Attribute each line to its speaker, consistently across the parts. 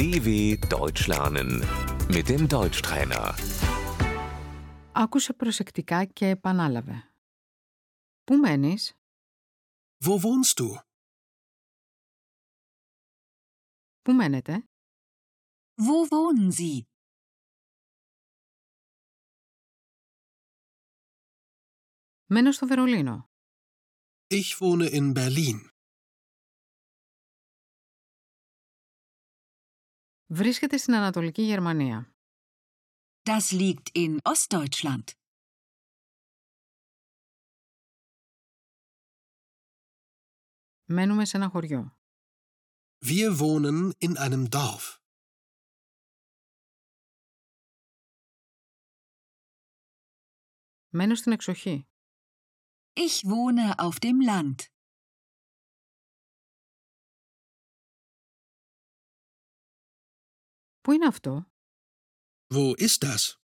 Speaker 1: DW Deutsch lernen mit dem Deutschtrainer.
Speaker 2: Άκουσε προσεκτικά και επανάλαβε. Πού μένεις?
Speaker 3: Wo wohnst du?
Speaker 2: Πού μένετε?
Speaker 4: Wo wohnen Sie?
Speaker 2: Μένω στο Βερολίνο.
Speaker 3: Ich wohne in Berlin.
Speaker 2: Βρίσκεται στην Ανατολική Γερμανία.
Speaker 4: Das liegt in Ostdeutschland.
Speaker 2: Μένουμε σε ένα χωριό.
Speaker 3: Wir wohnen in einem Dorf.
Speaker 2: Μένω στην εξοχή.
Speaker 4: Ich wohne auf dem Land.
Speaker 2: Πού είναι αυτό;
Speaker 3: Wo ist das?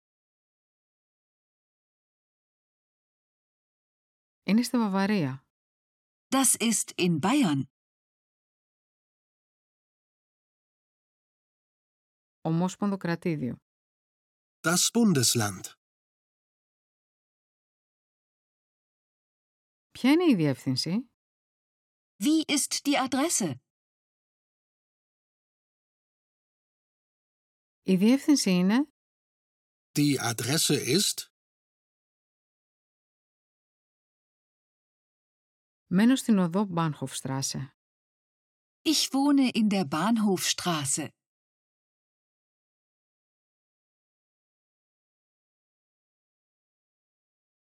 Speaker 2: Είναι στη Βαβαρία.
Speaker 4: Das ist in Bayern.
Speaker 2: Ομόσπονδο κρατήδιο.
Speaker 3: Das Bundesland.
Speaker 2: Ποια είναι η διεύθυνση;
Speaker 4: Wie ist die Adresse?
Speaker 2: Η διεύθυνση είναι
Speaker 3: Die Adresse ist
Speaker 2: Μένω στην οδό Μπάνχοφστράσε.
Speaker 4: Ich wohne in der Bahnhofstraße.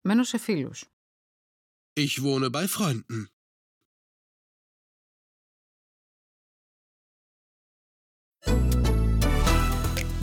Speaker 2: Μένω σε φίλους.
Speaker 3: Ich wohne bei Freunden.